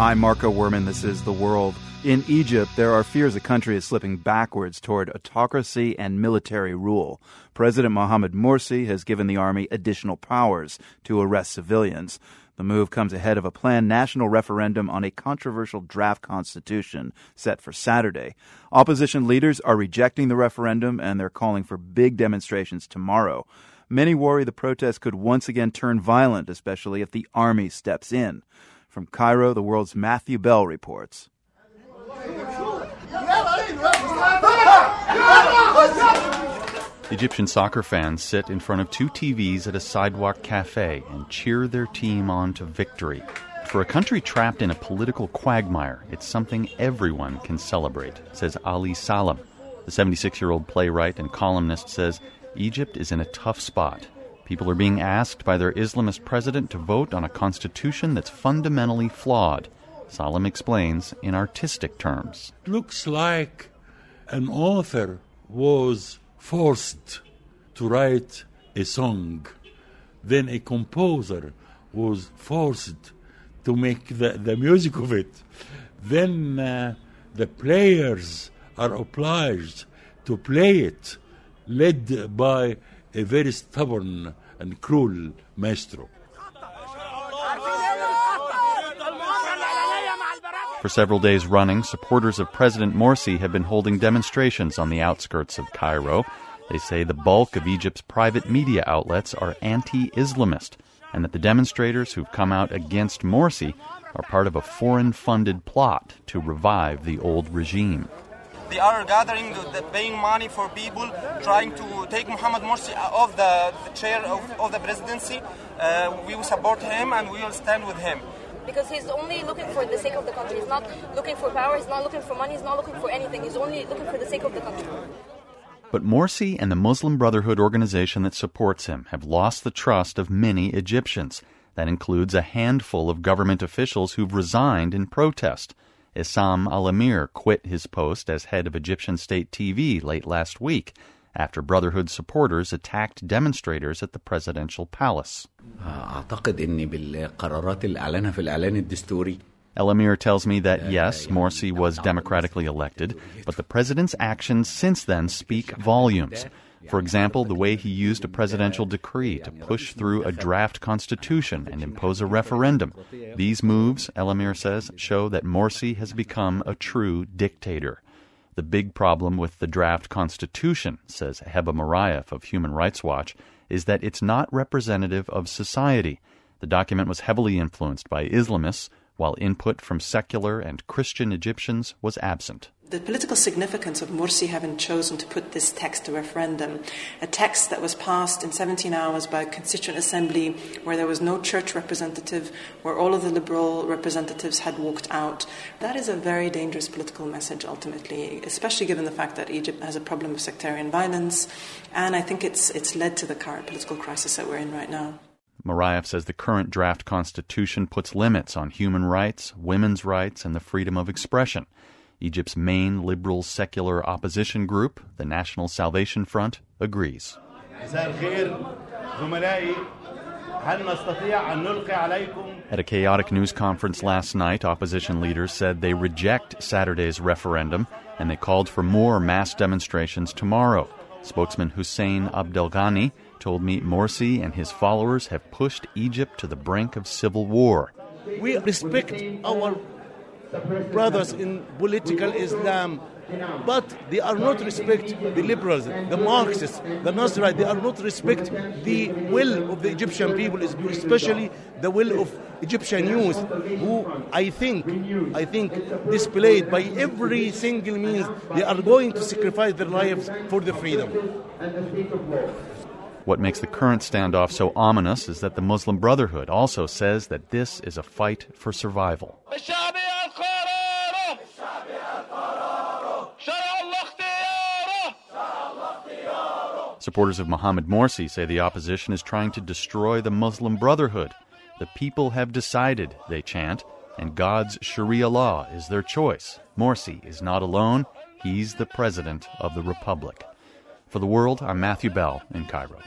I'm Marco Werman. This is The World. In Egypt, there are fears the country is slipping backwards toward autocracy and military rule. President Mohamed Morsi has given the army additional powers to arrest civilians. The move comes ahead of a planned national referendum on a controversial draft constitution set for Saturday. Opposition leaders are rejecting the referendum and they're calling for big demonstrations tomorrow. Many worry the protests could once again turn violent, especially if the army steps in. From Cairo, the world's Matthew Bell reports. Egyptian soccer fans sit in front of two TVs at a sidewalk cafe and cheer their team on to victory. For a country trapped in a political quagmire, it's something everyone can celebrate, says Ali Salem. The 76 year old playwright and columnist says Egypt is in a tough spot. People are being asked by their Islamist president to vote on a constitution that's fundamentally flawed. Salem explains in artistic terms. It looks like an author was forced to write a song. Then a composer was forced to make the, the music of it. Then uh, the players are obliged to play it, led by a very stubborn and cruel maestro. For several days running, supporters of President Morsi have been holding demonstrations on the outskirts of Cairo. They say the bulk of Egypt's private media outlets are anti Islamist, and that the demonstrators who've come out against Morsi are part of a foreign funded plot to revive the old regime. They are gathering, the, paying money for people, trying to take Mohamed Morsi off the, the chair of, of, the presidency. Uh, we will support him and we will stand with him because he's only looking for the sake of the country. He's not looking for power, he's not looking for money, he's not looking for anything. He's only looking for the sake of the country. But Morsi and the Muslim Brotherhood organization that supports him have lost the trust of many Egyptians. That includes a handful of government officials who've resigned in protest. Issam Al Amir quit his post as head of Egyptian state TV late last week after Brotherhood supporters attacked demonstrators at the presidential palace. El Amir tells me that yes, Morsi was democratically elected, but the president's actions since then speak volumes. For example, the way he used a presidential decree to push through a draft constitution and impose a referendum. These moves, Elamir says, show that Morsi has become a true dictator. The big problem with the draft constitution, says Heba Morayef of Human Rights Watch, is that it's not representative of society. The document was heavily influenced by Islamists, while input from secular and Christian Egyptians was absent the political significance of Morsi having chosen to put this text to referendum, a text that was passed in 17 hours by a constituent assembly where there was no church representative, where all of the liberal representatives had walked out. That is a very dangerous political message ultimately, especially given the fact that Egypt has a problem of sectarian violence, and I think it's, it's led to the current political crisis that we're in right now. Morayef says the current draft constitution puts limits on human rights, women's rights, and the freedom of expression. Egypt's main liberal secular opposition group, the National Salvation Front, agrees. At a chaotic news conference last night, opposition leaders said they reject Saturday's referendum and they called for more mass demonstrations tomorrow. Spokesman Hussein Abdelghani told me Morsi and his followers have pushed Egypt to the brink of civil war. We respect our brothers in political Islam, but they are not respect the liberals, the Marxists, the Nasrite. They are not respect the will of the Egyptian people, especially the will of Egyptian youth, who I think, I think, displayed by every single means, they are going to sacrifice their lives for the freedom. What makes the current standoff so ominous is that the Muslim Brotherhood also says that this is a fight for survival. Supporters of Mohamed Morsi say the opposition is trying to destroy the Muslim Brotherhood. The people have decided, they chant, and God's Sharia law is their choice. Morsi is not alone, he's the president of the republic. For the world, I'm Matthew Bell in Cairo.